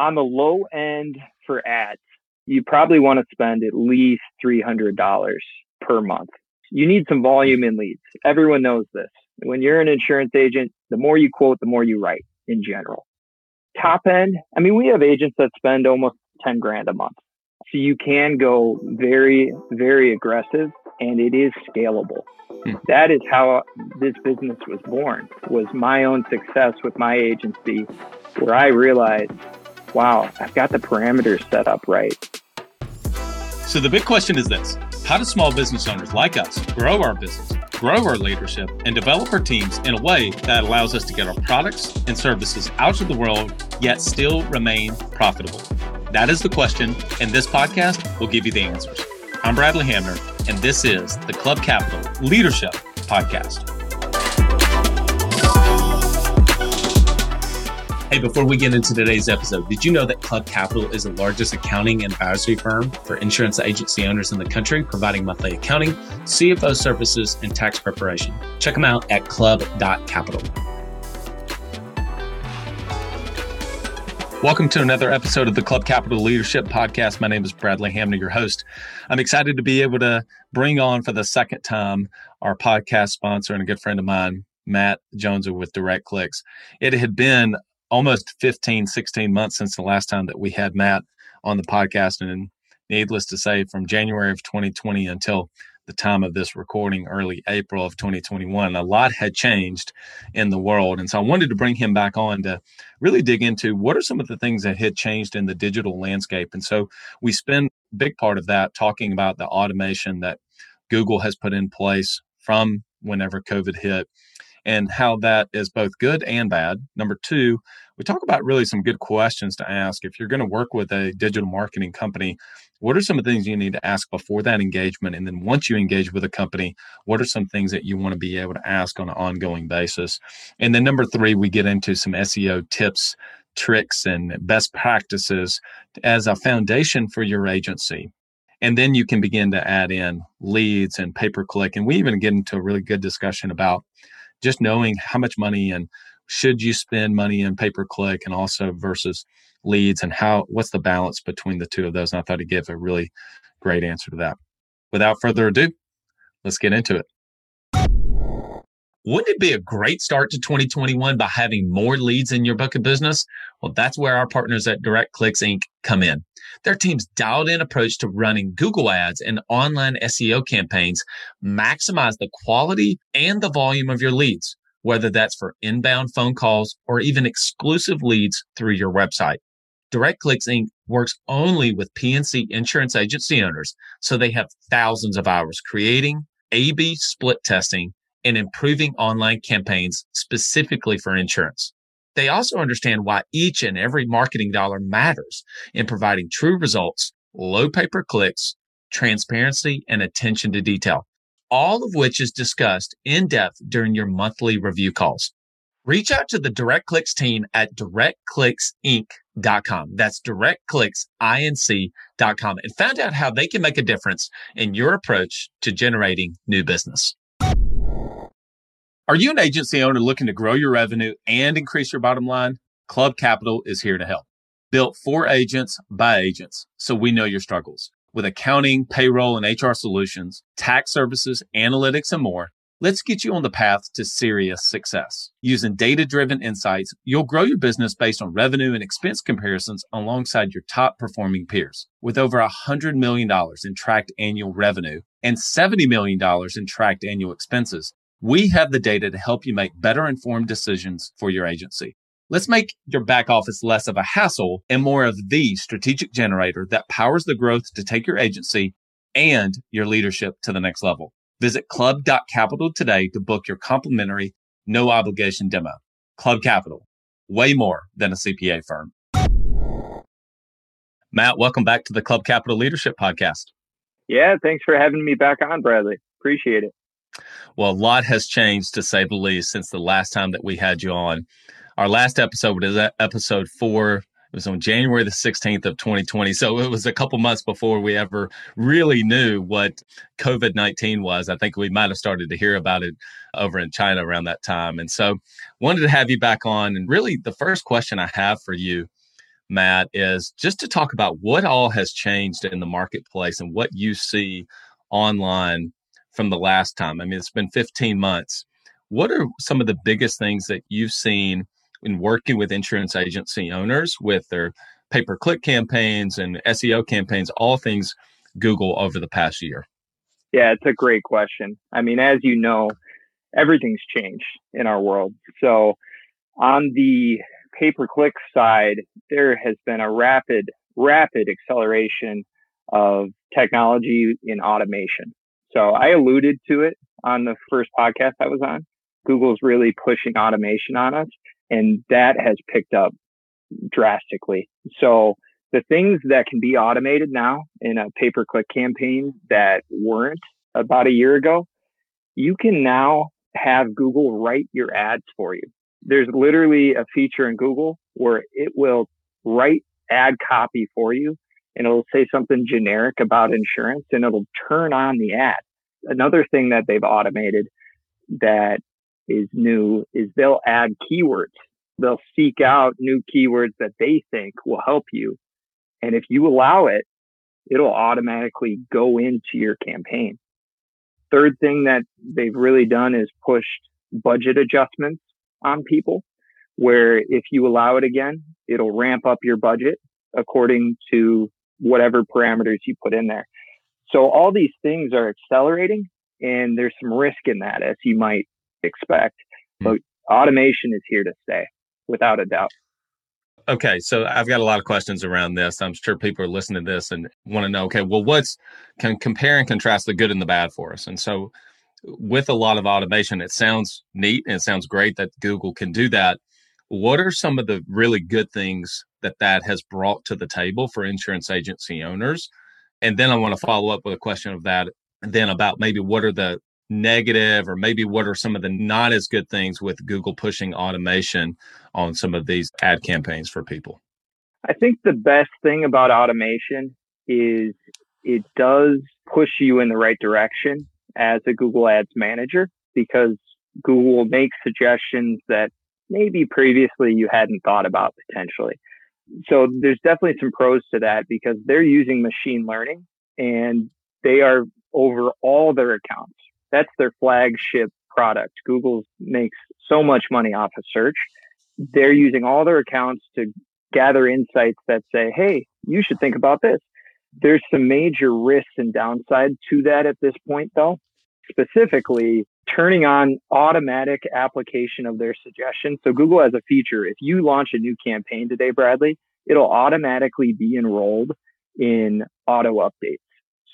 on the low end for ads, you probably want to spend at least $300 per month. You need some volume in leads. Everyone knows this. When you're an insurance agent, the more you quote, the more you write in general. Top end, I mean, we have agents that spend almost 10 grand a month. So you can go very, very aggressive and it is scalable. Hmm. That is how this business was born, was my own success with my agency where I realized, wow, I've got the parameters set up right. So the big question is this How do small business owners like us grow our business, grow our leadership, and develop our teams in a way that allows us to get our products and services out to the world, yet still remain profitable? That is the question, and this podcast will give you the answers. I'm Bradley Hamner, and this is the Club Capital Leadership Podcast. Hey, before we get into today's episode, did you know that Club Capital is the largest accounting and advisory firm for insurance agency owners in the country, providing monthly accounting, CFO services, and tax preparation? Check them out at club.capital. Welcome to another episode of the Club Capital Leadership Podcast. My name is Bradley Hamner, your host. I'm excited to be able to bring on for the second time our podcast sponsor and a good friend of mine, Matt Jones with Direct Clicks. It had been almost 15, 16 months since the last time that we had Matt on the podcast. And needless to say, from January of 2020 until the time of this recording, early April of 2021, a lot had changed in the world. And so I wanted to bring him back on to really dig into what are some of the things that had changed in the digital landscape. And so we spend a big part of that talking about the automation that Google has put in place from whenever COVID hit and how that is both good and bad. Number two, we talk about really some good questions to ask. If you're going to work with a digital marketing company, what are some of the things you need to ask before that engagement? And then once you engage with a company, what are some things that you want to be able to ask on an ongoing basis? And then number three, we get into some SEO tips, tricks, and best practices as a foundation for your agency. And then you can begin to add in leads and pay per click. And we even get into a really good discussion about just knowing how much money and should you spend money in pay per click and also versus leads and how what's the balance between the two of those. And I thought he'd give a really great answer to that. Without further ado, let's get into it. Wouldn't it be a great start to 2021 by having more leads in your book of business? Well, that's where our partners at Direct Clicks Inc. come in. Their team's dialed in approach to running Google ads and online SEO campaigns maximize the quality and the volume of your leads, whether that's for inbound phone calls or even exclusive leads through your website. Direct Clicks Inc. works only with P&C insurance agency owners, so they have thousands of hours creating, A-B split testing, and improving online campaigns specifically for insurance. They also understand why each and every marketing dollar matters in providing true results, low pay per clicks, transparency, and attention to detail, all of which is discussed in depth during your monthly review calls. Reach out to the Direct Clicks team at directclicksinc.com. That's directclicksinc.com and find out how they can make a difference in your approach to generating new business. Are you an agency owner looking to grow your revenue and increase your bottom line? Club Capital is here to help. Built for agents by agents, so we know your struggles. With accounting, payroll, and HR solutions, tax services, analytics, and more, let's get you on the path to serious success. Using data driven insights, you'll grow your business based on revenue and expense comparisons alongside your top performing peers. With over $100 million in tracked annual revenue and $70 million in tracked annual expenses, we have the data to help you make better informed decisions for your agency. Let's make your back office less of a hassle and more of the strategic generator that powers the growth to take your agency and your leadership to the next level. Visit club.capital today to book your complimentary no obligation demo. Club Capital, way more than a CPA firm. Matt, welcome back to the Club Capital Leadership Podcast. Yeah, thanks for having me back on, Bradley. Appreciate it. Well, a lot has changed to say the least since the last time that we had you on. Our last episode was episode four. It was on January the 16th of 2020. So it was a couple months before we ever really knew what COVID 19 was. I think we might have started to hear about it over in China around that time. And so wanted to have you back on. And really, the first question I have for you Matt, is just to talk about what all has changed in the marketplace and what you see online from the last time. I mean, it's been 15 months. What are some of the biggest things that you've seen in working with insurance agency owners with their pay per click campaigns and SEO campaigns, all things Google over the past year? Yeah, it's a great question. I mean, as you know, everything's changed in our world. So, on the pay per click side, there has been a rapid, rapid acceleration of technology in automation. So, I alluded to it on the first podcast I was on. Google's really pushing automation on us, and that has picked up drastically. So, the things that can be automated now in a pay per click campaign that weren't about a year ago, you can now have Google write your ads for you. There's literally a feature in Google where it will write ad copy for you and it'll say something generic about insurance and it'll turn on the ad. Another thing that they've automated that is new is they'll add keywords. They'll seek out new keywords that they think will help you. And if you allow it, it'll automatically go into your campaign. Third thing that they've really done is pushed budget adjustments on people, where if you allow it again, it'll ramp up your budget according to whatever parameters you put in there. So all these things are accelerating and there's some risk in that as you might expect, hmm. but automation is here to stay without a doubt. Okay, so I've got a lot of questions around this. I'm sure people are listening to this and want to know, okay, well, what's can compare and contrast the good and the bad for us? And so with a lot of automation, it sounds neat and it sounds great that Google can do that. What are some of the really good things that that has brought to the table for insurance agency owners? And then I want to follow up with a question of that, then about maybe what are the negative or maybe what are some of the not as good things with Google pushing automation on some of these ad campaigns for people? I think the best thing about automation is it does push you in the right direction as a Google Ads manager because Google will make suggestions that maybe previously you hadn't thought about potentially. So there's definitely some pros to that because they're using machine learning and they are over all their accounts that's their flagship product. Google makes so much money off of search. They're using all their accounts to gather insights that say, hey, you should think about this. There's some major risks and downside to that at this point, though. Specifically, turning on automatic application of their suggestions. So Google has a feature. If you launch a new campaign today, Bradley, it'll automatically be enrolled in auto updates.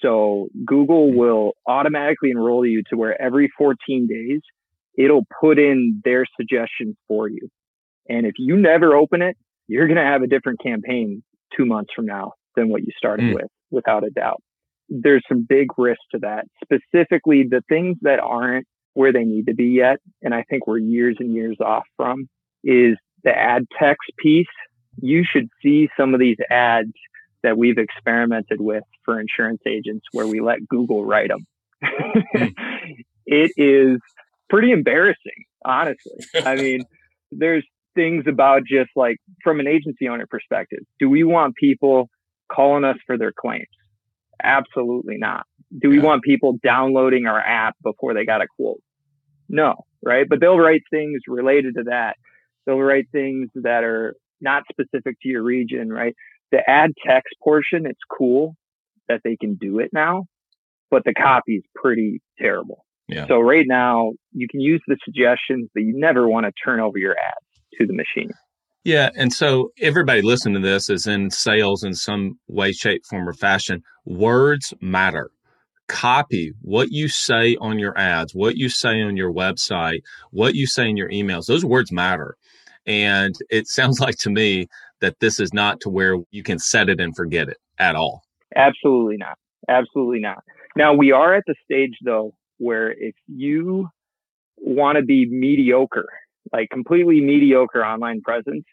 So Google hmm. will automatically enroll you to where every 14 days it'll put in their suggestions for you. And if you never open it, you're going to have a different campaign two months from now than what you started mm. with, without a doubt. There's some big risks to that. Specifically, the things that aren't where they need to be yet, and I think we're years and years off from, is the ad text piece. You should see some of these ads that we've experimented with for insurance agents where we let Google write them. It is pretty embarrassing, honestly. I mean, there's things about just like from an agency owner perspective. Do we want people calling us for their claims? Absolutely not. Do we yeah. want people downloading our app before they got a quote? No, right? But they'll write things related to that. They'll write things that are not specific to your region, right? the ad text portion, it's cool that they can do it now, but the copy is pretty terrible. Yeah. So right now you can use the suggestions, but you never want to turn over your ads to the machine. Yeah. And so everybody listening to this is in sales in some way, shape, form, or fashion. Words matter. Copy what you say on your ads, what you say on your website, what you say in your emails. Those words matter. And it sounds like to me that this is not to where you can set it and forget it at all. Absolutely not. Absolutely not. Now we are at the stage though where if you want to be mediocre, like completely mediocre online presence,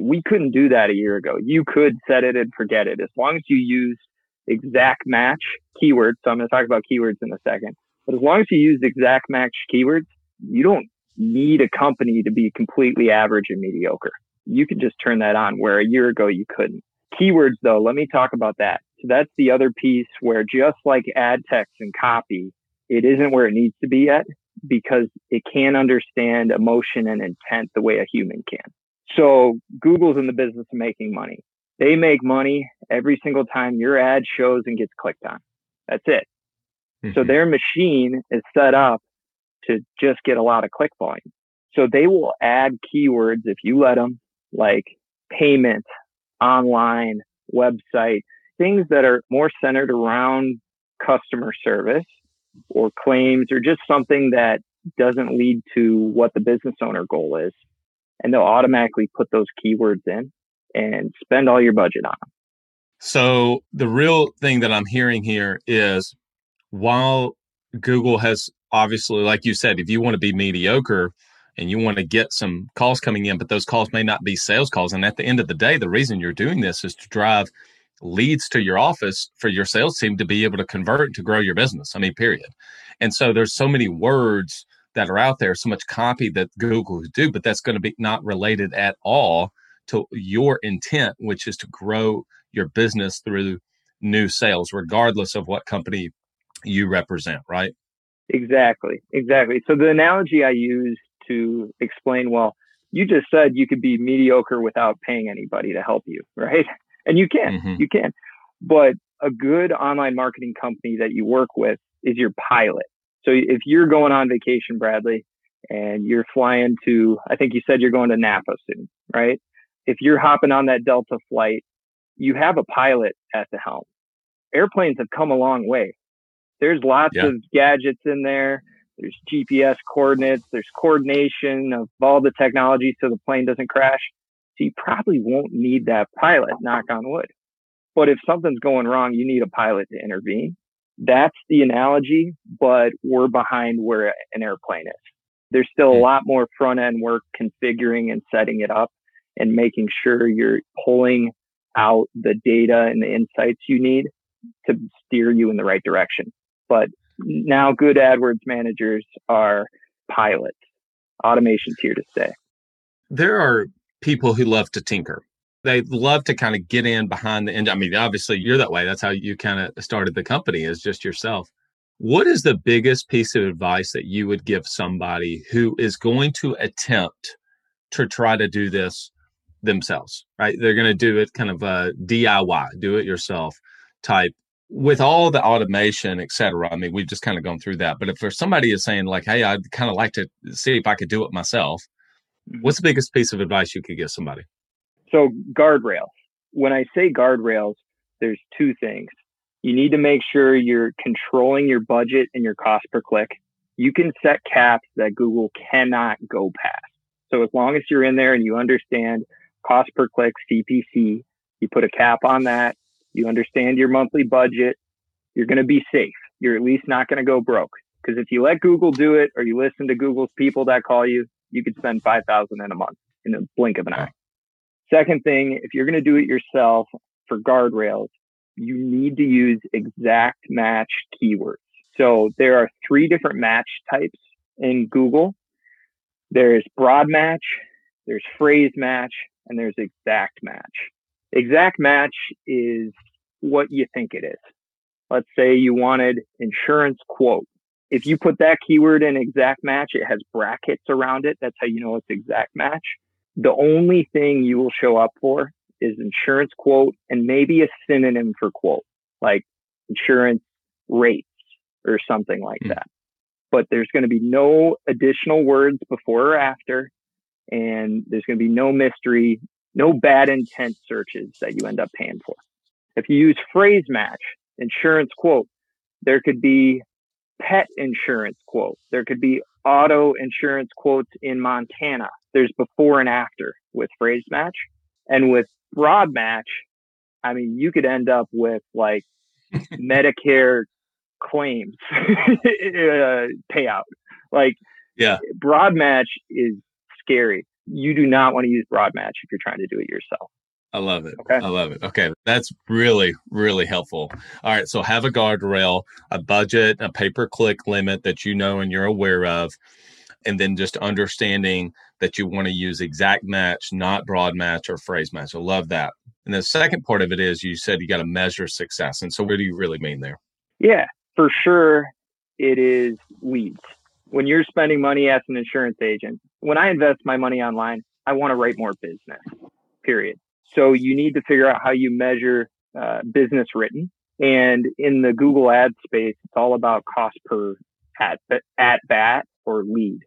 we couldn't do that a year ago. You could set it and forget it as long as you use exact match keywords. So I'm going to talk about keywords in a second. But as long as you use exact match keywords, you don't need a company to be completely average and mediocre. You can just turn that on where a year ago you couldn't. Keywords though, let me talk about that. So that's the other piece where just like ad text and copy, it isn't where it needs to be yet because it can't understand emotion and intent the way a human can. So Google's in the business of making money. They make money every single time your ad shows and gets clicked on. That's it. Mm-hmm. So their machine is set up to just get a lot of click volume. So they will add keywords if you let them, like payment, online, website, things that are more centered around customer service or claims or just something that doesn't lead to what the business owner goal is. And they'll automatically put those keywords in and spend all your budget on them. So the real thing that I'm hearing here is while Google has obviously, like you said, if you want to be mediocre and you want to get some calls coming in, but those calls may not be sales calls. And at the end of the day, the reason you're doing this is to drive leads to your office for your sales team to be able to convert to grow your business. I mean, period. And so there's so many words that are out there, so much copy that Google could do, but that's going to be not related at all to your intent, which is to grow your business through new sales, regardless of what company you represent, right? Exactly, exactly. So the analogy I use to explain, well, you just said you could be mediocre without paying anybody to help you, right? And you can, mm-hmm. you can. But a good online marketing company that you work with is your pilot. So if you're going on vacation, Bradley, and you're flying to, I think you said you're going to Napa soon, right? If you're hopping on that Delta flight, you have a pilot at the helm. Airplanes have come a long way. There's lots yeah. of gadgets in there. There's GPS coordinates. There's coordination of all the technology so the plane doesn't crash. So you probably won't need that pilot, knock on wood. But if something's going wrong, you need a pilot to intervene. That's the analogy, but we're behind where an airplane is. There's still a hmm. lot more front end work configuring and setting it up and making sure you're pulling out the data and the insights you need to steer you in the right direction. But now good AdWords managers are pilots. Automation's here to stay. There are people who love to tinker. They love to kind of get in behind the end. I mean, obviously you're that way. That's how you kind of started the company is just yourself. What is the biggest piece of advice that you would give somebody who is going to attempt to try to do this themselves, right? They're going to do it kind of a DIY, do it yourself type with all the automation, et cetera, I mean, we've just kind of gone through that. But if there's somebody is saying like, "Hey, I'd kind of like to see if I could do it myself," mm-hmm. what's the biggest piece of advice you could give somebody? So guardrails. When I say guardrails, there's two things. You need to make sure you're controlling your budget and your cost per click. You can set caps that Google cannot go past. So as long as you're in there and you understand cost per click, CPC, you put a cap on that you understand your monthly budget, you're going to be safe. You're at least not going to go broke. Because if you let Google do it or you listen to Google's people that call you, you could spend 5000 in a month in a blink of an eye. Second thing, if you're going to do it yourself for guardrails, you need to use exact match keywords. So there are three different match types in Google. There's broad match, there's phrase match, and there's exact match. Exact match is what you think it is. Let's say you wanted insurance quote. If you put that keyword in exact match, it has brackets around it. That's how you know it's exact match. The only thing you will show up for is insurance quote and maybe a synonym for quote, like insurance rates or something like mm. that. But there's going to be no additional words before or after, and there's going to be no mystery no bad intent searches that you end up paying for. If you use phrase match, insurance quote, there could be pet insurance quote. There could be auto insurance quotes in Montana. There's before and after with phrase match. And with broad match, I mean, you could end up with like Medicare claims uh, payout. Like, yeah, broad match is scary you do not want to use broad match if you're trying to do it yourself. I love it. Okay. I love it. Okay. That's really, really helpful. All right. So have a guardrail, a budget, a pay per click limit that you know and you're aware of, and then just understanding that you want to use exact match, not broad match or phrase match. I love that. And the second part of it is you said you got to measure success. And so, what do you really mean there? Yeah, for sure, it is leads. When you're spending money as an insurance agent, when I invest my money online, I want to write more business, period. So, you need to figure out how you measure uh, business written. And in the Google ad space, it's all about cost per at, at bat or lead.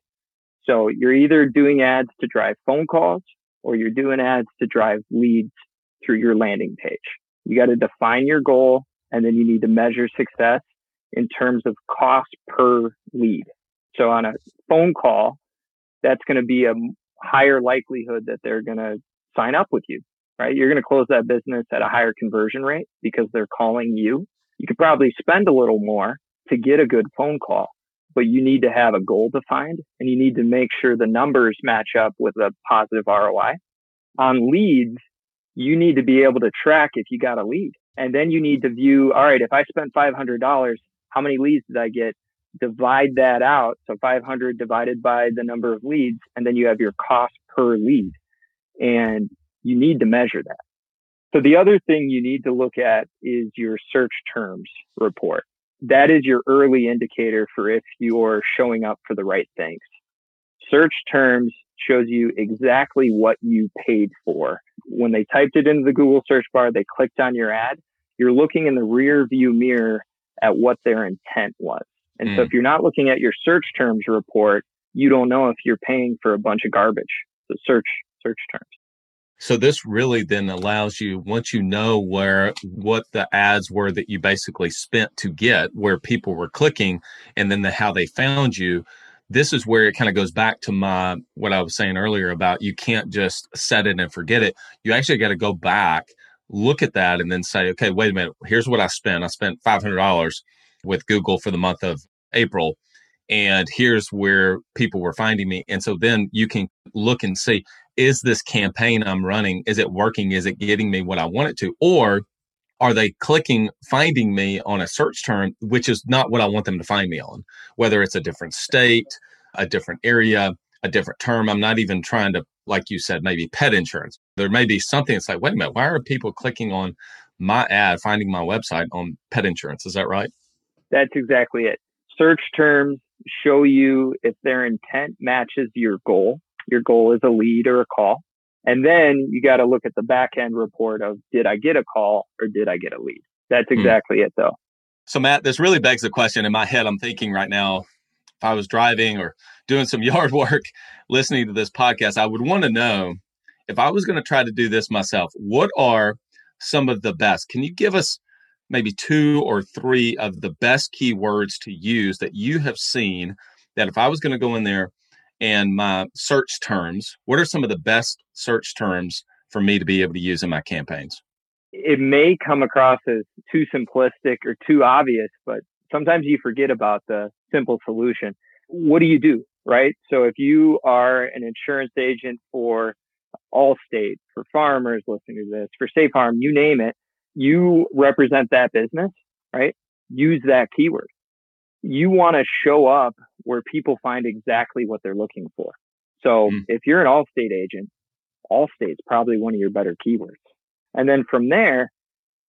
So you're either doing ads to drive phone calls or you're doing ads to drive leads through your landing page. You got to define your goal and then you need to measure success in terms of cost per lead. So on a phone call, that's going to be a higher likelihood that they're going to sign up with you, right? You're going to close that business at a higher conversion rate because they're calling you. You could probably spend a little more to get a good phone call, but you need to have a goal defined and you need to make sure the numbers match up with a positive ROI. On leads, you need to be able to track if you got a lead. And then you need to view, all right, if I spent $500, how many leads did I get? Divide that out. So 500 divided by the number of leads, and then you have your cost per lead. And you need to measure that. So the other thing you need to look at is your search terms report that is your early indicator for if you're showing up for the right things. Search terms shows you exactly what you paid for. When they typed it into the Google search bar, they clicked on your ad. You're looking in the rear view mirror at what their intent was. And mm. so if you're not looking at your search terms report, you don't know if you're paying for a bunch of garbage. So search search terms. So this really then allows you once you know where what the ads were that you basically spent to get where people were clicking and then the, how they found you this is where it kind of goes back to my what I was saying earlier about you can't just set it and forget it. You actually got to go back, look at that and then say, okay, wait a minute, here's what I spent. I spent $500 with Google for the month of April and here's where people were finding me. And so then you can look and see, is this campaign I'm running, is it working? Is it getting me what I want it to? Or are they clicking finding me on a search term, which is not what I want them to find me on, whether it's a different state, a different area, a different term. I'm not even trying to, like you said, maybe pet insurance. There may be something that's like, wait a minute, why are people clicking on my ad, finding my website on pet insurance? Is that right? That's exactly it. Search terms show you if their intent matches your goal your goal is a lead or a call. And then you got to look at the back end report of did I get a call or did I get a lead? That's hmm. exactly it though. So Matt, this really begs the question in my head. I'm thinking right now, if I was driving or doing some yard work, listening to this podcast, I would want to know if I was going to try to do this myself, what are some of the best? Can you give us maybe two or three of the best keywords to use that you have seen that if I was going to go in there and my search terms. What are some of the best search terms for me to be able to use in my campaigns? It may come across as too simplistic or too obvious, but sometimes you forget about the simple solution. What do you do? Right. So if you are an insurance agent for Allstate, for farmers listening to this, for State Farm, you name it, you represent that business, right? Use that keyword you want to show up where people find exactly what they're looking for. So mm. if you're an Allstate agent, Allstate's probably one of your better keywords. And then from there,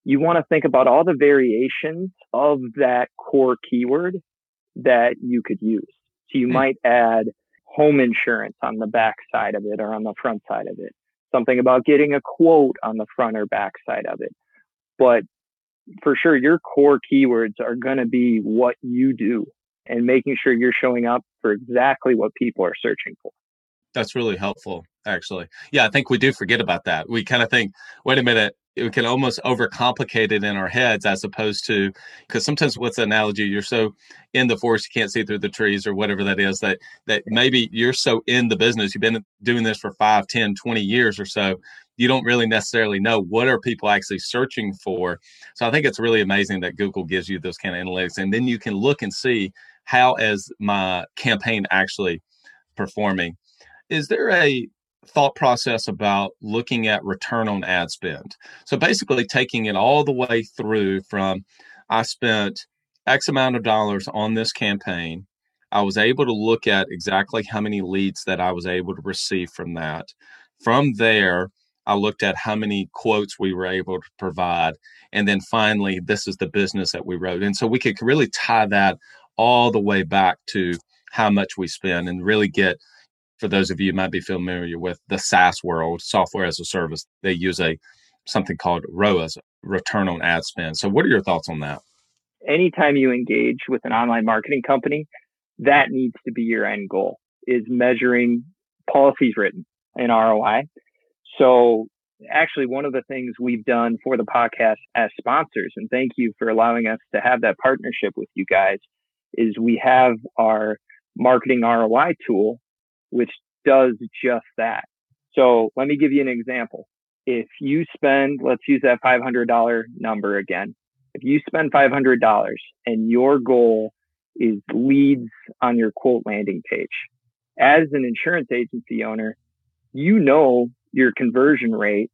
you want to think about all the variations of that core keyword that you could use. So you mm. might add home insurance on the back side of it or on the front side of it. Something about getting a quote on the front or back side of it. But for sure your core keywords are going to be what you do and making sure you're showing up for exactly what people are searching for. That's really helpful, actually. Yeah, I think we do forget about that. We kind of think, wait a minute, we can almost overcomplicate it in our heads as opposed to because sometimes what's the analogy you're so in the forest you can't see through the trees or whatever that is that that maybe you're so in the business you've been doing this for 5 10 20 years or so you don't really necessarily know what are people actually searching for. So I think it's really amazing that Google gives you those kind of analytics, and then you can look and see how is my campaign actually performing. Is there a thought process about looking at return on ad spend? So basically taking it all the way through from I spent X amount of dollars on this campaign. I was able to look at exactly how many leads that I was able to receive from that. From there, I looked at how many quotes we were able to provide. And then finally, this is the business that we wrote. And so we could really tie that all the way back to how much we spend and really get, for those of you might be familiar with the SaaS world, software as a service, they use a something called ROAS, return on ad spend. So what are your thoughts on that? Anytime you engage with an online marketing company, that needs to be your end goal is measuring policies written in ROI so actually one of the things we've done for the podcast as sponsors, and thank you for allowing us to have that partnership with you guys, is we have our marketing ROI tool, which does just that. So let me give you an example. If you spend, let's use that $500 number again. If you spend $500 and your goal is leads on your quote landing page, as an insurance agency owner, you know your conversion rate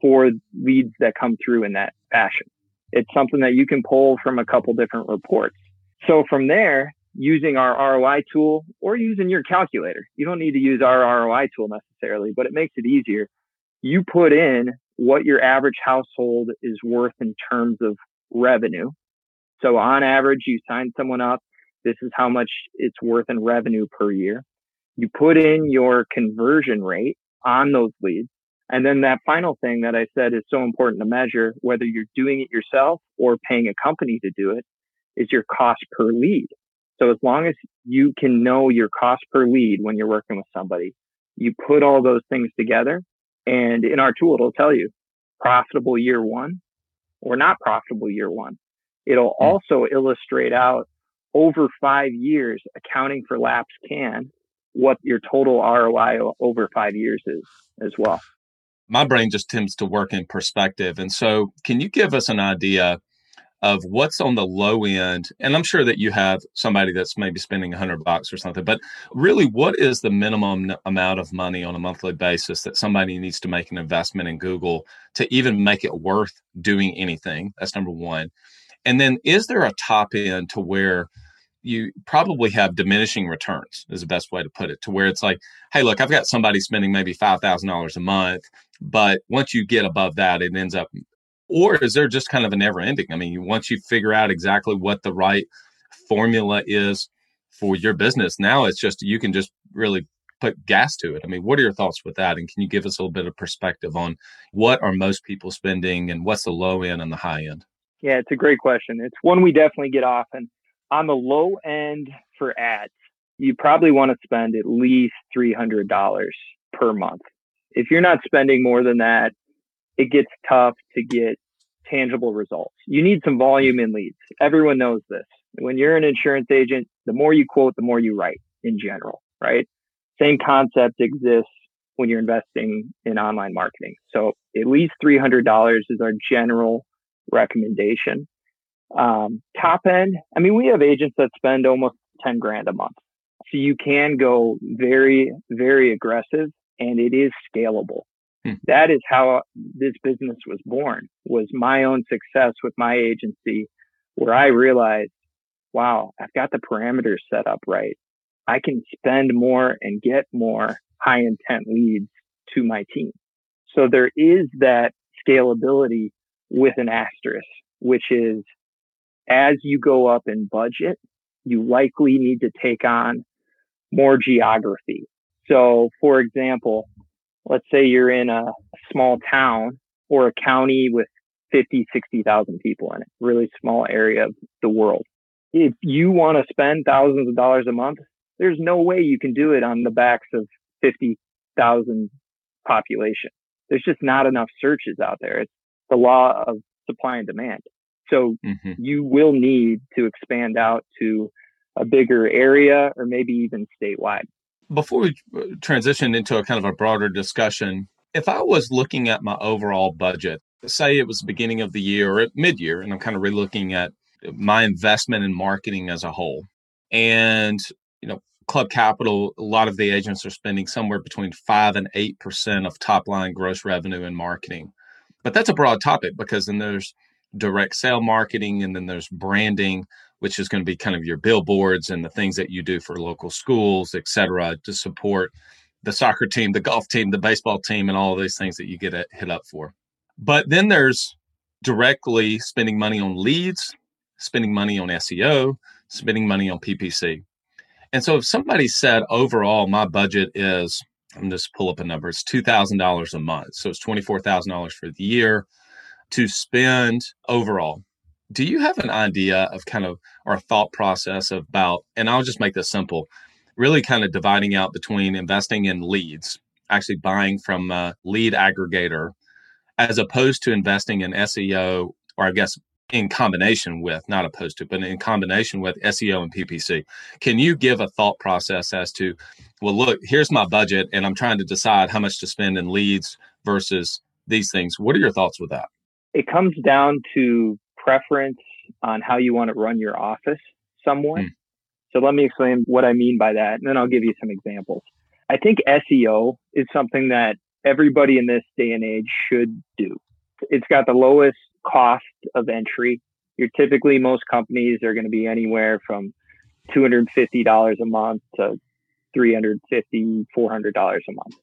for leads that come through in that fashion. It's something that you can pull from a couple different reports. So from there, using our ROI tool or using your calculator, you don't need to use our ROI tool necessarily, but it makes it easier. You put in what your average household is worth in terms of revenue. So on average, you sign someone up. This is how much it's worth in revenue per year. You put in your conversion rate on those leads. And then that final thing that I said is so important to measure, whether you're doing it yourself or paying a company to do it, is your cost per lead. So as long as you can know your cost per lead when you're working with somebody, you put all those things together. And in our tool, it'll tell you profitable year one or not profitable year one. It'll hmm. also illustrate out over five years accounting for lapse can what your total ROI over five years is as well. My brain just tends to work in perspective. And so, can you give us an idea of what's on the low end? And I'm sure that you have somebody that's maybe spending 100 bucks or something, but really, what is the minimum amount of money on a monthly basis that somebody needs to make an investment in Google to even make it worth doing anything? That's number one. And then, is there a top end to where you probably have diminishing returns is the best way to put it to where it's like hey look i've got somebody spending maybe $5000 a month but once you get above that it ends up or is there just kind of a never ending? I mean once you figure out exactly what the right formula is for your business now it's just you can just really put gas to it. I mean what are your thoughts with that? And can you give us a little bit of perspective on what are most people spending and what's the low end and the high end? Yeah it's a great question. It's one we definitely get often on the low end for ads, you probably want to spend at least $300 per month. If you're not spending more than that, it gets tough to get tangible results. You need some volume in leads. Everyone knows this. When you're an insurance agent, the more you quote, the more you write in general, right? Same concept exists when you're investing in online marketing. So at least $300 is our general recommendation. Um, top end, I mean, we have agents that spend almost 10 grand a month. So you can go very, very aggressive and it is scalable. Hmm. That is how this business was born was my own success with my agency where I realized, wow, I've got the parameters set up right. I can spend more and get more high intent leads to my team. So there is that scalability with an asterisk, which is as you go up in budget, you likely need to take on more geography. So, for example, let's say you're in a small town or a county with 50, 60,000 people in it, really small area of the world. If you want to spend thousands of dollars a month, there's no way you can do it on the backs of 50,000 population. There's just not enough searches out there. It's the law of supply and demand. So mm-hmm. you will need to expand out to a bigger area or maybe even statewide. Before we uh, transition into a kind of a broader discussion, if I was looking at my overall budget, say it was the beginning of the year or at mid year, and I'm kind of relooking at my investment in marketing as a whole, and you know, Club Capital, a lot of the agents are spending somewhere between five and eight percent of top line gross revenue in marketing. But that's a broad topic because then there's direct sale marketing and then there's branding which is going to be kind of your billboards and the things that you do for local schools, et cetera, to support the soccer team, the golf team, the baseball team, and all these things that you get hit up for. But then there's directly spending money on leads, spending money on SEO, spending money on PPC. And so if somebody said overall my budget is I'm just pull up a number, it's two thousand dollars a month. So it's twenty four thousand dollars for the year to spend overall. Do you have an idea of kind of our thought process about, and I'll just make this simple, really kind of dividing out between investing in leads, actually buying from a lead aggregator, as opposed to investing in SEO, or I guess in combination with, not opposed to, but in combination with SEO and PPC. Can you give a thought process as to, well, look, here's my budget, and I'm trying to decide how much to spend in leads versus these things. What are your thoughts with that? It comes down to preference on how you want to run your office somewhat. Hmm. So let me explain what I mean by that, and then I'll give you some examples. I think SEO is something that everybody in this day and age should do. It's got the lowest cost of entry. You're typically, most companies are going to be anywhere from $250 a month to $350, $400 a month,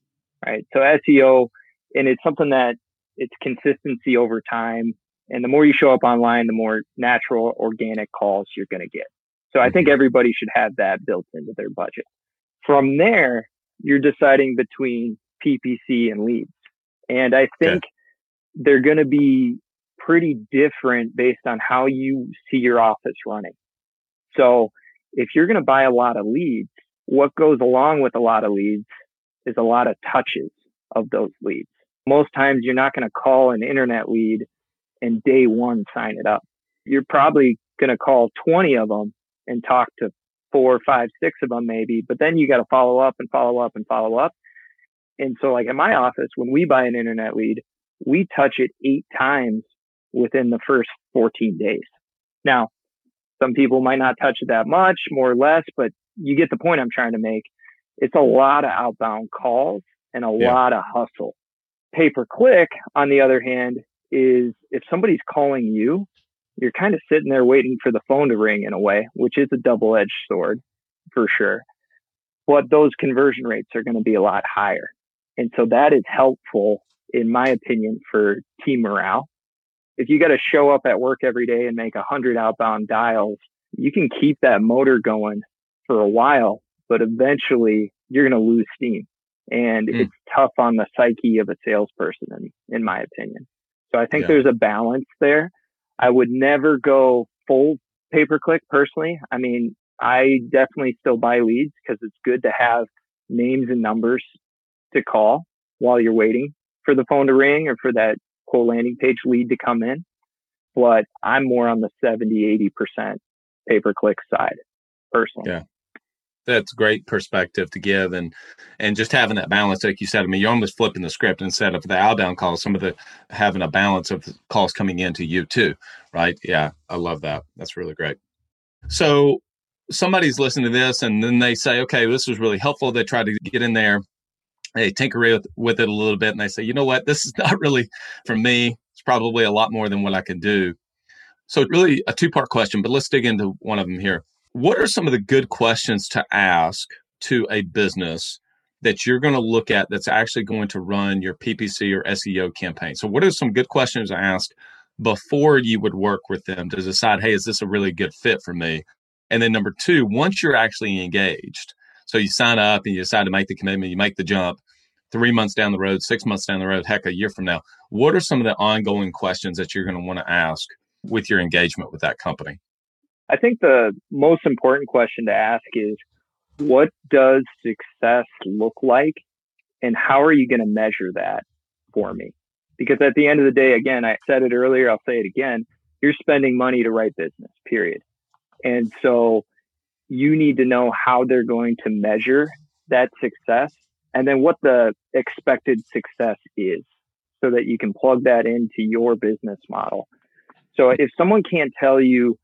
right? So SEO, and it's something that it's consistency over time. And the more you show up online, the more natural, organic calls you're going to get. So I think mm-hmm. everybody should have that built into their budget. From there, you're deciding between PPC and leads. And I think okay. they're going to be pretty different based on how you see your office running. So if you're going to buy a lot of leads, what goes along with a lot of leads is a lot of touches of those leads. Most times you're not going to call an internet lead and day one sign it up. You're probably going to call 20 of them and talk to four, five, six of them maybe, but then you got to follow up and follow up and follow up. And so like in my office, when we buy an internet lead, we touch it eight times within the first 14 days. Now, some people might not touch it that much, more or less, but you get the point I'm trying to make. It's a lot of outbound calls and a yeah. lot of hustle. Pay per click, on the other hand, is if somebody's calling you, you're kind of sitting there waiting for the phone to ring in a way, which is a double edged sword for sure. But those conversion rates are going to be a lot higher. And so that is helpful, in my opinion, for team morale if you got to show up at work every day and make a hundred outbound dials, you can keep that motor going for a while, but eventually you're going to lose steam. And mm. it's tough on the psyche of a salesperson, in, in my opinion. So I think yeah. there's a balance there. I would never go full pay per click personally. I mean, I definitely still buy leads because it's good to have names and numbers to call while you're waiting for the phone to ring or for that quote landing page lead to come in. But I'm more on the 70, 80% pay per click side personally. Yeah. That's great perspective to give and and just having that balance, like you said. I mean, you're almost flipping the script instead of the outbound calls, some of the having a balance of calls coming into you too, right? Yeah, I love that. That's really great. So somebody's listening to this and then they say, okay, this was really helpful. They try to get in there they tinker with, with it a little bit and they say, you know what, this is not really for me. It's probably a lot more than what I can do. So, really a two part question, but let's dig into one of them here. What are some of the good questions to ask to a business that you're going to look at that's actually going to run your PPC or SEO campaign? So, what are some good questions to ask before you would work with them to decide, hey, is this a really good fit for me? And then, number two, once you're actually engaged, so you sign up and you decide to make the commitment, you make the jump. Three months down the road, six months down the road, heck, a year from now, what are some of the ongoing questions that you're going to want to ask with your engagement with that company? I think the most important question to ask is what does success look like and how are you going to measure that for me? Because at the end of the day, again, I said it earlier, I'll say it again, you're spending money to write business, period. And so you need to know how they're going to measure that success and then what the expected success is so that you can plug that into your business model. So if someone can't tell you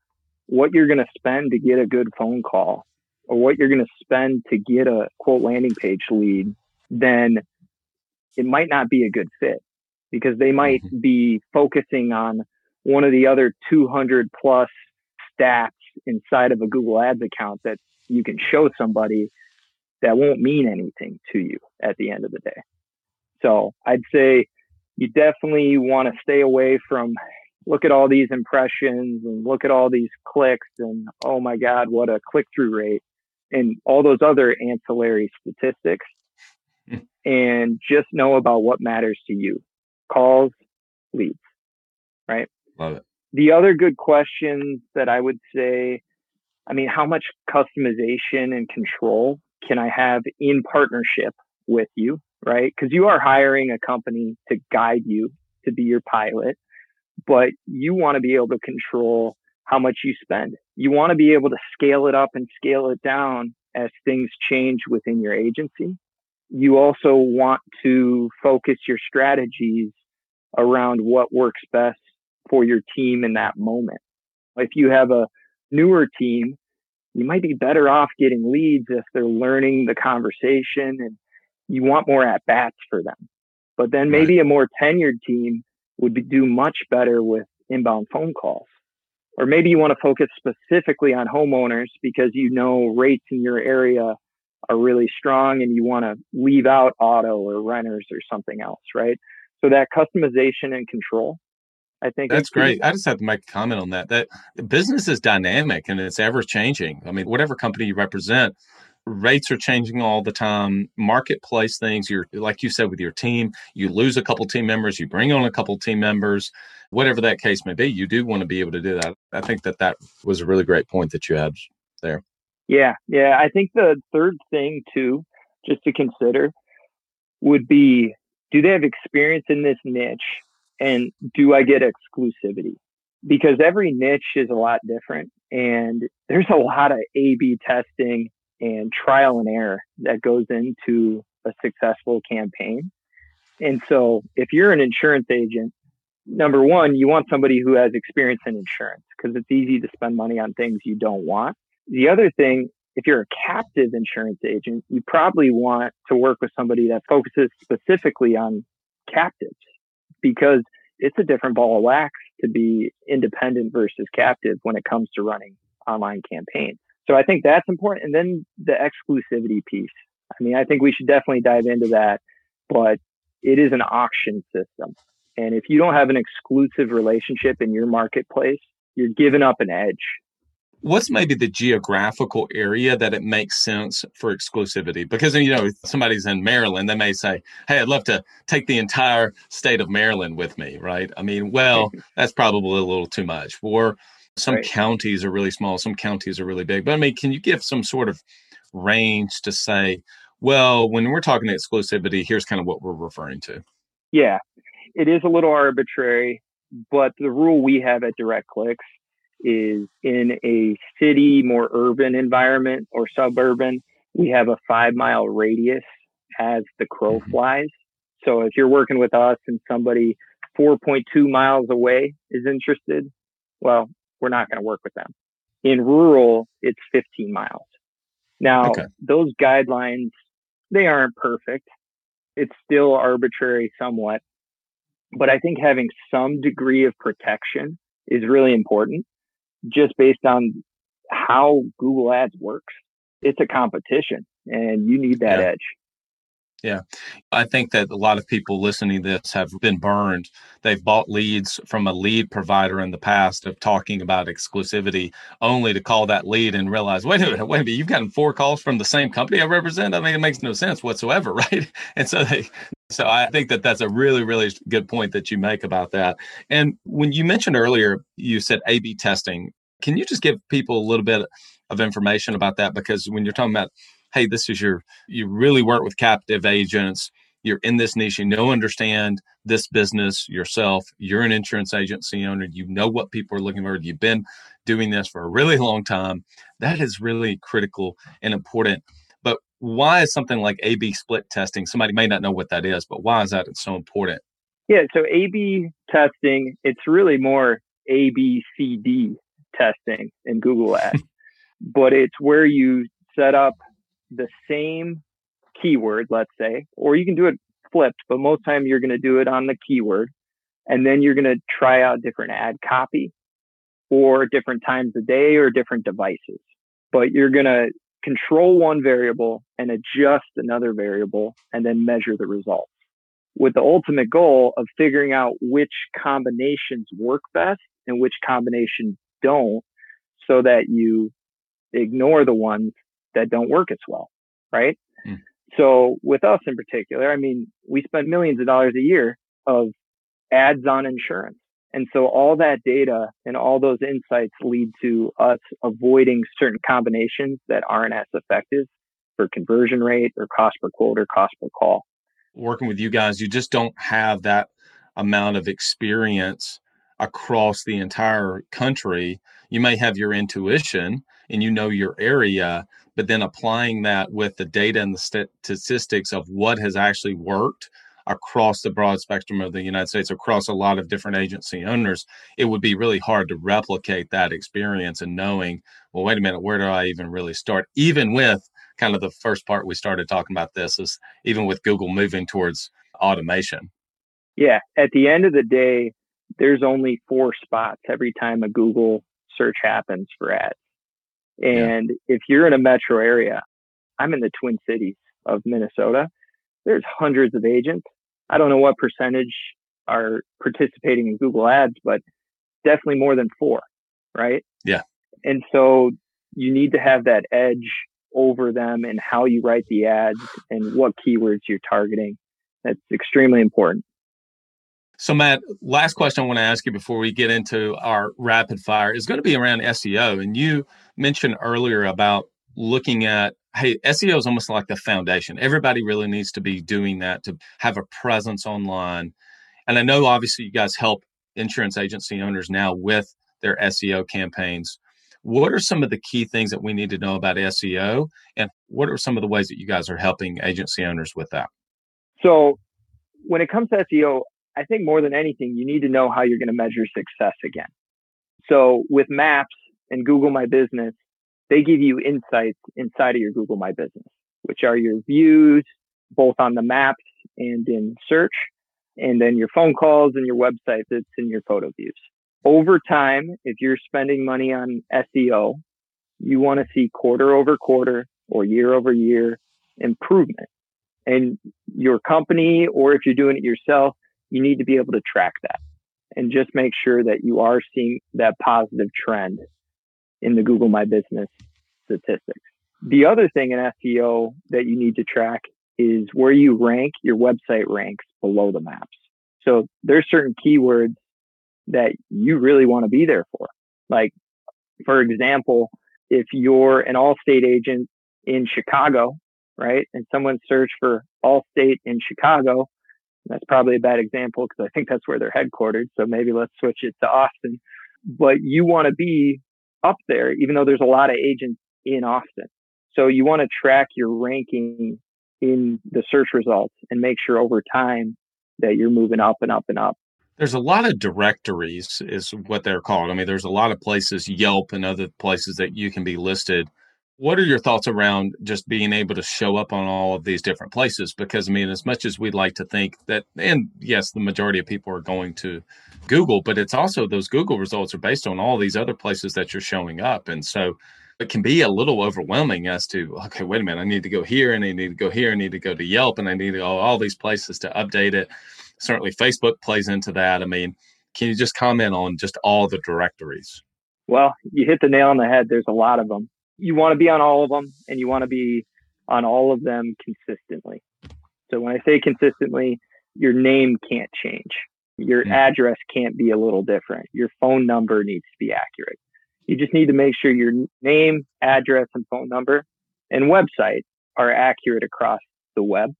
what you're going to spend to get a good phone call or what you're going to spend to get a quote landing page lead, then it might not be a good fit because they might mm-hmm. be focusing on one of the other 200 plus stats inside of a Google Ads account that you can show somebody that won't mean anything to you at the end of the day. So I'd say you definitely want to stay away from look at all these impressions and look at all these clicks and oh my God, what a click through rate and all those other ancillary statistics. Hmm. and just know about what matters to you calls, leads, right? Love it. The other good questions that I would say, I mean, how much customization and control can I have in partnership with you, right? Because you are hiring a company to guide you to be your pilot, but you want to be able to control how much you spend. You want to be able to scale it up and scale it down as things change within your agency. You also want to focus your strategies around what works best for your team in that moment. If you have a newer team, you might be better off getting leads if they're learning the conversation and you want more at bats for them. But then maybe right. a more tenured team would be, do much better with inbound phone calls. Or maybe you want to focus specifically on homeowners because you know rates in your area are really strong and you want to leave out auto or renters or something else, right? So that customization and control, I think that's great. I just have to make a comment on that. That business is dynamic and it's ever changing. I mean, whatever company you represent, rates are changing all the time. Marketplace things, you're like you said with your team, you lose a couple team members, you bring on a couple team members, whatever that case may be. You do want to be able to do that. I think that that was a really great point that you had there. Yeah, yeah. I think the third thing too, just to consider, would be do they have experience in this niche and do I get exclusivity? Because every niche is a lot different and there's a lot of A B testing and trial and error that goes into a successful campaign. And so if you're an insurance agent, number one, you want somebody who has experience in insurance because it's easy to spend money on things you don't want. The other thing, if you're a captive insurance agent, you probably want to work with somebody that focuses specifically on captives because it's a different ball of wax to be independent versus captive when it comes to running online campaigns. So I think that's important. And then the exclusivity piece. I mean, I think we should definitely dive into that, but it is an auction system. And if you don't have an exclusive relationship in your marketplace, you're giving up an edge. What's maybe the geographical area that it makes sense for exclusivity? Because, you know, somebody's in Maryland, they may say, Hey, I'd love to take the entire state of Maryland with me, right? I mean, well, that's probably a little too much. Or some right. counties are really small, some counties are really big. But I mean, can you give some sort of range to say, well, when we're talking exclusivity, here's kind of what we're referring to? Yeah, it is a little arbitrary, but the rule we have at Direct Clicks is in a city, more urban environment or suburban, we have a five mile radius as the crow mm-hmm. flies. So if you're working with us and somebody 4.2 miles away is interested, well, we're not going to work with them. In rural, it's 15 miles. Now, okay. those guidelines, they aren't perfect. It's still arbitrary somewhat, but I think having some degree of protection is really important just based on how Google Ads works. It's a competition and you need that yeah. edge. Yeah. I think that a lot of people listening to this have been burned. They've bought leads from a lead provider in the past of talking about exclusivity only to call that lead and realize, wait a minute, wait a minute, you've gotten four calls from the same company I represent. I mean, it makes no sense whatsoever, right? And so they, so I think that that's a really, really good point that you make about that. And when you mentioned earlier, you said A B testing. Can you just give people a little bit of information about that? Because when you're talking about hey, this is your, you really work with captive agents. You're in this niche. You know, understand this business yourself. You're an insurance agency owner. You know what people are looking for. You've been doing this for a really long time. That is really critical and important. But why is something like A B split testing? Somebody may not know what that is, but why is that so important? Yeah, so A B testing, it's really more A B C D testing in Google Ads, but it's where you set up the same keyword, let's say, or you can do it flipped, but most time you're going to do it on the keyword and then you're going to try out different ad copy or different times a day or different devices. But you're going to control one variable and adjust another variable and then measure the results with the ultimate goal of figuring out which combinations work best and which combinations don't so that you ignore the ones that don't work as well, right? Mm. So with us in particular, I mean, we spend millions of dollars a year of ads on insurance. And so all that data and all those insights lead to us avoiding certain combinations that aren't as effective for conversion rate or cost per quote or cost per call. Working with you guys, you just don't have that amount of experience across the entire country. You may have your intuition and you know your area, but then applying that with the data and the statistics of what has actually worked across the broad spectrum of the United States, across a lot of different agency owners, it would be really hard to replicate that experience and knowing, well, wait a minute, where do I even really start? Even with kind of the first part we started talking about this is even with Google moving towards automation. Yeah. At the end of the day, there's only four spots every time a Google search happens for ads. And yeah. if you're in a metro area, I'm in the Twin Cities of Minnesota. There's hundreds of agents. I don't know what percentage are participating in Google Ads, but definitely more than four, right? Yeah. And so you need to have that edge over them and how you write the ads and what keywords you're targeting. That's extremely important. So, Matt, last question I want to ask you before we get into our rapid fire is going to be around SEO. And you mentioned earlier about looking at, hey, SEO is almost like the foundation. Everybody really needs to be doing that to have a presence online. And I know obviously you guys help insurance agency owners now with their SEO campaigns. What are some of the key things that we need to know about SEO? And what are some of the ways that you guys are helping agency owners with that? So, when it comes to SEO, I think more than anything, you need to know how you're going to measure success again. So with Maps and Google My Business, they give you insights inside of your Google My Business, which are your views, both on the maps and in search, and then your phone calls and your website that's in your photo views. Over time, if you're spending money on SEO, you want to see quarter over quarter or year over year improvement. And your company, or if you're doing it yourself, you need to be able to track that and just make sure that you are seeing that positive trend in the Google My Business statistics. The other thing in SEO that you need to track is where you rank, your website ranks below the maps. So there's certain keywords that you really want to be there for. Like, for example, if you're an Allstate agent in Chicago, right, and someone searched for Allstate in Chicago, that's probably a bad example because I think that's where they're headquartered. So maybe let's switch it to Austin. But you want to be up there, even though there's a lot of agents in Austin. So you want to track your ranking in the search results and make sure over time that you're moving up and up and up. There's a lot of directories, is what they're called. I mean, there's a lot of places, Yelp and other places that you can be listed what are your thoughts around just being able to show up on all of these different places? Because I mean, as much as we'd like to think that, and yes, the majority of people are going to Google, but it's also those Google results are based on all these other places that you're showing up. And so it can be a little overwhelming as to, okay, wait a minute, I need to go here and I need to go here, and I need to go to Yelp and I need to go all these places to update it. Certainly Facebook plays into that. I mean, can you just comment on just all the directories? Well, you hit the nail on the head. There's a lot of them you want to be on all of them and you want to be on all of them consistently. So when I say consistently, your name can't change. Your mm. address can't be a little different. Your phone number needs to be accurate. You just need to make sure your name, address, and phone number and website are accurate across the web.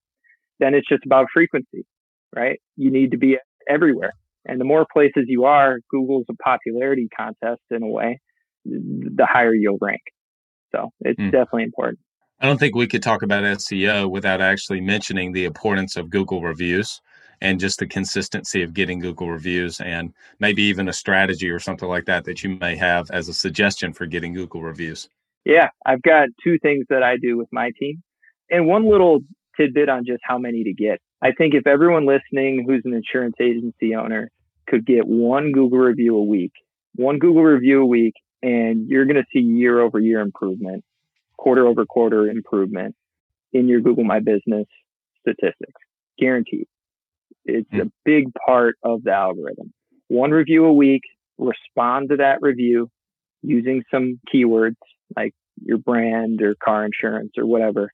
Then it's just about frequency, right? You need to be everywhere. And the more places you are, Google's a popularity contest in a way, the higher you'll rank. So it's mm. definitely important. I don't think we could talk about SEO without actually mentioning the importance of Google reviews and just the consistency of getting Google reviews and maybe even a strategy or something like that that you may have as a suggestion for getting Google reviews. Yeah, I've got two things that I do with my team. And one little tidbit on just how many to get. I think if everyone listening who's an insurance agency owner could get one Google review a week, one Google review a week, and you're going to see year over year improvement, quarter over quarter improvement in your Google My Business statistics. Guaranteed. It's a hmm. big part of the algorithm. One review a week, respond to that review using some keywords like your brand or car insurance or whatever,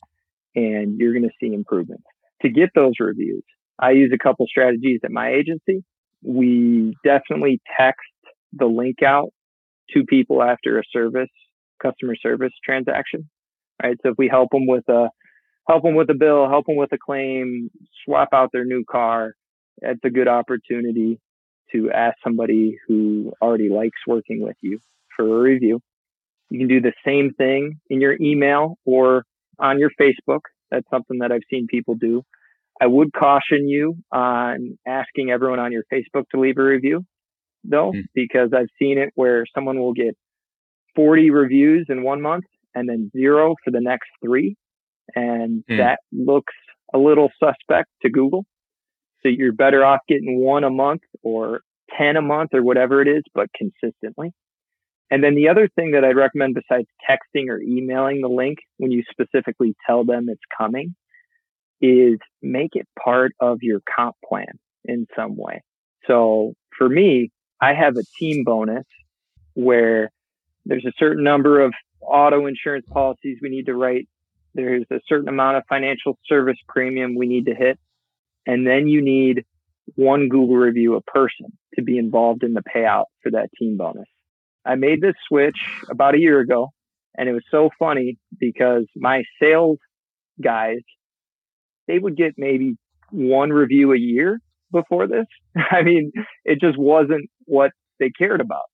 and you're going to see improvements. To get those reviews, I use a couple strategies at my agency. We definitely text the link out to people after a service, customer service transaction, right? So if we help them with a help them with a bill, help them with a claim, swap out their new car, it's a good opportunity to ask somebody who already likes working with you for a review. You can do the same thing in your email or on your Facebook. That's something that I've seen people do. I would caution you on asking everyone on your Facebook to leave a review though, mm. because I've seen it where someone will get 40 reviews in one month and then zero for the next three. And mm. that looks a little suspect to Google. So you're better off getting one a month or 10 a month or whatever it is, but consistently. And then the other thing that I'd recommend besides texting or emailing the link when you specifically tell them it's coming is make it part of your comp plan in some way. So for me, I have a team bonus where there's a certain number of auto insurance policies we need to write. There's a certain amount of financial service premium we need to hit. And then you need one Google review a person to be involved in the payout for that team bonus. I made this switch about a year ago and it was so funny because my sales guys, they would get maybe one review a year before this. I mean, it just wasn't what they cared about.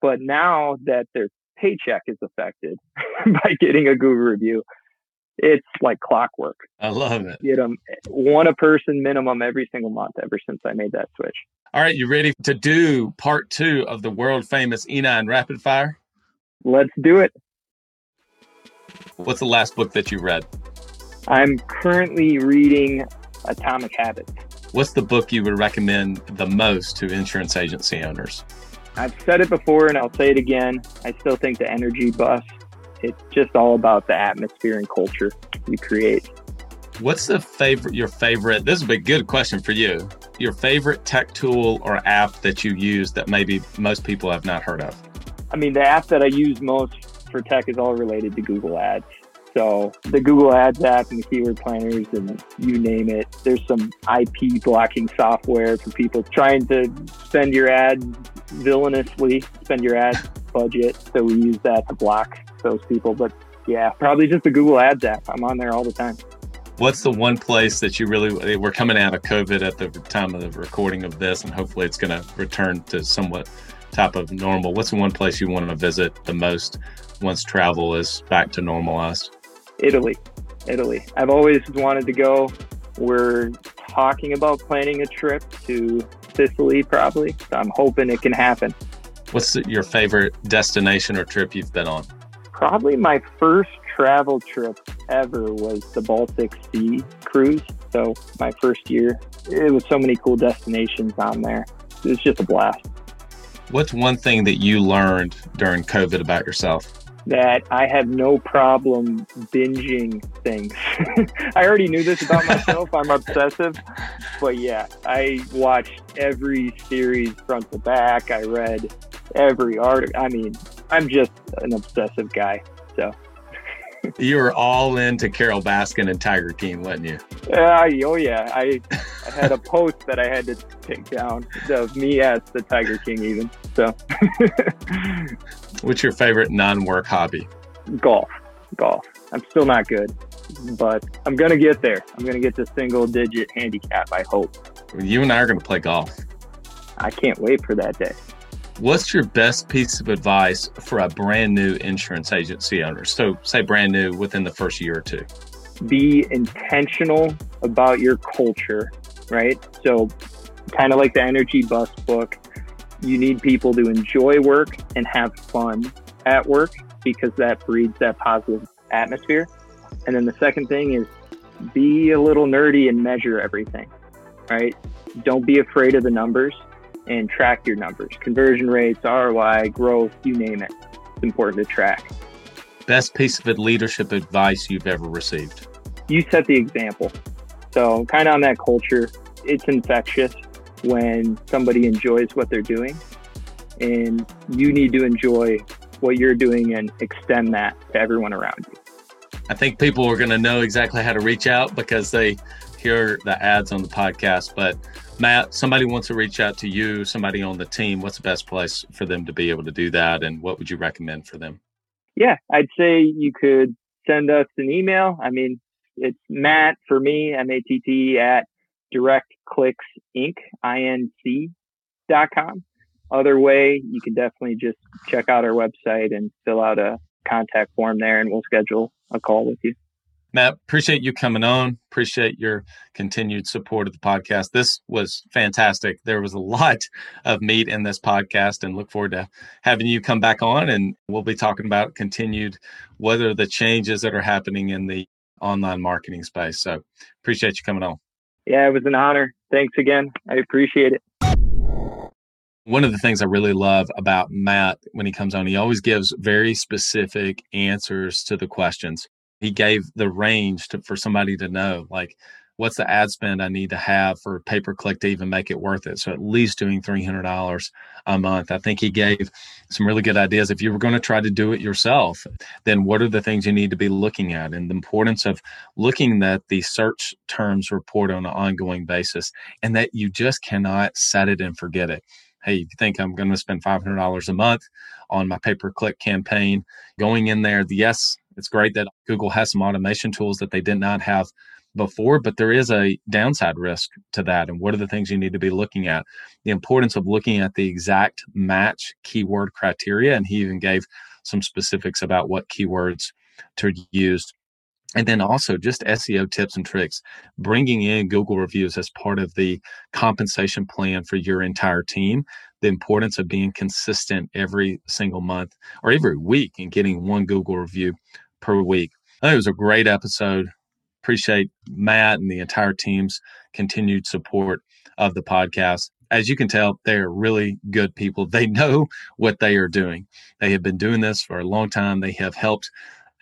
But now that their paycheck is affected by getting a Google review, it's like clockwork. I love it. Get them one a person minimum every single month ever since I made that switch. All right, you ready to do part two of the world famous E9 Rapid Fire? Let's do it. What's the last book that you read? I'm currently reading Atomic Habits. What's the book you would recommend the most to insurance agency owners? I've said it before and I'll say it again. I still think the energy bus, it's just all about the atmosphere and culture you create. What's the favorite your favorite this is a good question for you. Your favorite tech tool or app that you use that maybe most people have not heard of? I mean the app that I use most for tech is all related to Google Ads. So the Google Ads app and the keyword planners and you name it. There's some IP blocking software for people trying to spend your ad villainously, spend your ad budget. So we use that to block those people. But yeah, probably just the Google Ads app. I'm on there all the time. What's the one place that you really, eh, we're coming out of COVID at the time of the recording of this, and hopefully it's going to return to somewhat type of normal. What's the one place you want to visit the most once travel is back to normalized? Italy. Italy. I've always wanted to go. We're talking about planning a trip to Sicily, probably. So I'm hoping it can happen. What's your favorite destination or trip you've been on? Probably my first travel trip ever was the Baltic Sea cruise. So my first year, it was so many cool destinations on there. It was just a blast. What's one thing that you learned during COVID about yourself? That I have no problem binging things. I already knew this about myself. I'm obsessive. But yeah, I watched every series front to back. I read every article. I mean, I'm just an obsessive guy. So you were all into Carole Baskin and Tiger King, wasn't you? Yeah, oh yeah. I, I had a post that I had to take down of me as the Tiger King, even. So, what's your favorite non-work hobby? Golf. Golf. I'm still not good, but I'm gonna get there. I'm gonna get to single-digit handicap. I hope. You and I are gonna play golf. I can't wait for that day. What's your best piece of advice for a brand new insurance agency owner? So, say brand new within the first year or two. Be intentional about your culture, right? So, kind of like the Energy Bus book, you need people to enjoy work and have fun at work because that breeds that positive atmosphere. And then the second thing is be a little nerdy and measure everything, right? Don't be afraid of the numbers and track your numbers conversion rates, ROI, growth, you name it. It's important to track. Best piece of leadership advice you've ever received? You set the example. So, kind of on that culture, it's infectious when somebody enjoys what they're doing. And you need to enjoy what you're doing and extend that to everyone around you. I think people are going to know exactly how to reach out because they hear the ads on the podcast. But Matt, somebody wants to reach out to you, somebody on the team. What's the best place for them to be able to do that? And what would you recommend for them? Yeah, I'd say you could send us an email. I mean, it's Matt for me, M A T T at directclicks inc, I-N-C dot com. Other way, you can definitely just check out our website and fill out a contact form there and we'll schedule a call with you. Matt, appreciate you coming on. Appreciate your continued support of the podcast. This was fantastic. There was a lot of meat in this podcast and look forward to having you come back on and we'll be talking about continued are the changes that are happening in the online marketing space. So appreciate you coming on. Yeah, it was an honor. Thanks again. I appreciate it. One of the things I really love about Matt when he comes on, he always gives very specific answers to the questions he gave the range to, for somebody to know like what's the ad spend I need to have for pay per click to even make it worth it. So at least doing three hundred dollars a month. I think he gave some really good ideas. If you were going to try to do it yourself, then what are the things you need to be looking at, and the importance of looking at the search terms report on an ongoing basis, and that you just cannot set it and forget it. Hey, if you think I'm going to spend five hundred dollars a month on my pay per click campaign, going in there, yes, it's great that Google has some automation tools that they did not have before, but there is a downside risk to that. And what are the things you need to be looking at? The importance of looking at the exact match keyword criteria. And he even gave some specifics about what keywords to use. And then also just SEO tips and tricks, bringing in Google reviews as part of the compensation plan for your entire team the importance of being consistent every single month or every week and getting one Google review per week. I think it was a great episode. Appreciate Matt and the entire team's continued support of the podcast. As you can tell, they are really good people. They know what they are doing. They have been doing this for a long time. They have helped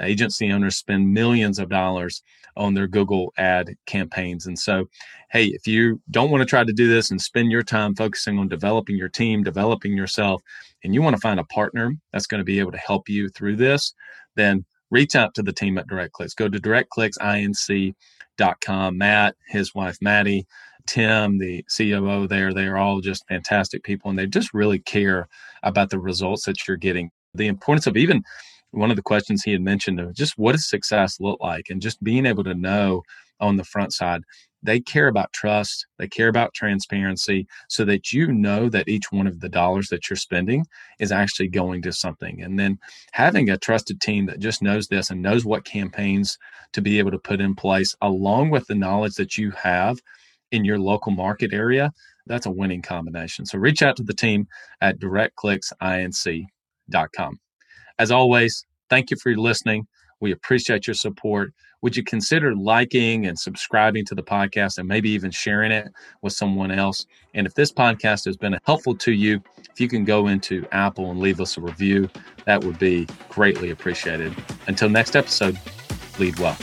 agency owners spend millions of dollars on their Google ad campaigns. And so, hey, if you don't want to try to do this and spend your time focusing on developing your team, developing yourself, and you want to find a partner that's going to be able to help you through this, then reach out to the team at DirectClicks. Go to directclicksinc.com. Matt, his wife Maddie, Tim, the COO there, they are all just fantastic people and they just really care about the results that you're getting. The importance of even one of the questions he had mentioned of just what does success look like and just being able to know on the front side. They care about trust they care about transparency so that you know that each one of the dollars that you're spending is actually going to something. And then having a trusted team that just knows this and knows what campaigns to be able to put in place along with the knowledge that you have in your local market area that's a winning combination. So reach out to the team at directclicksinc.com as always, thank you for listening. We appreciate your support. Would you consider liking and subscribing to the podcast and maybe even sharing it with someone else? And if this podcast has been helpful to you, if you can go into Apple and leave us a review, that would be greatly appreciated. Until next episode, lead well.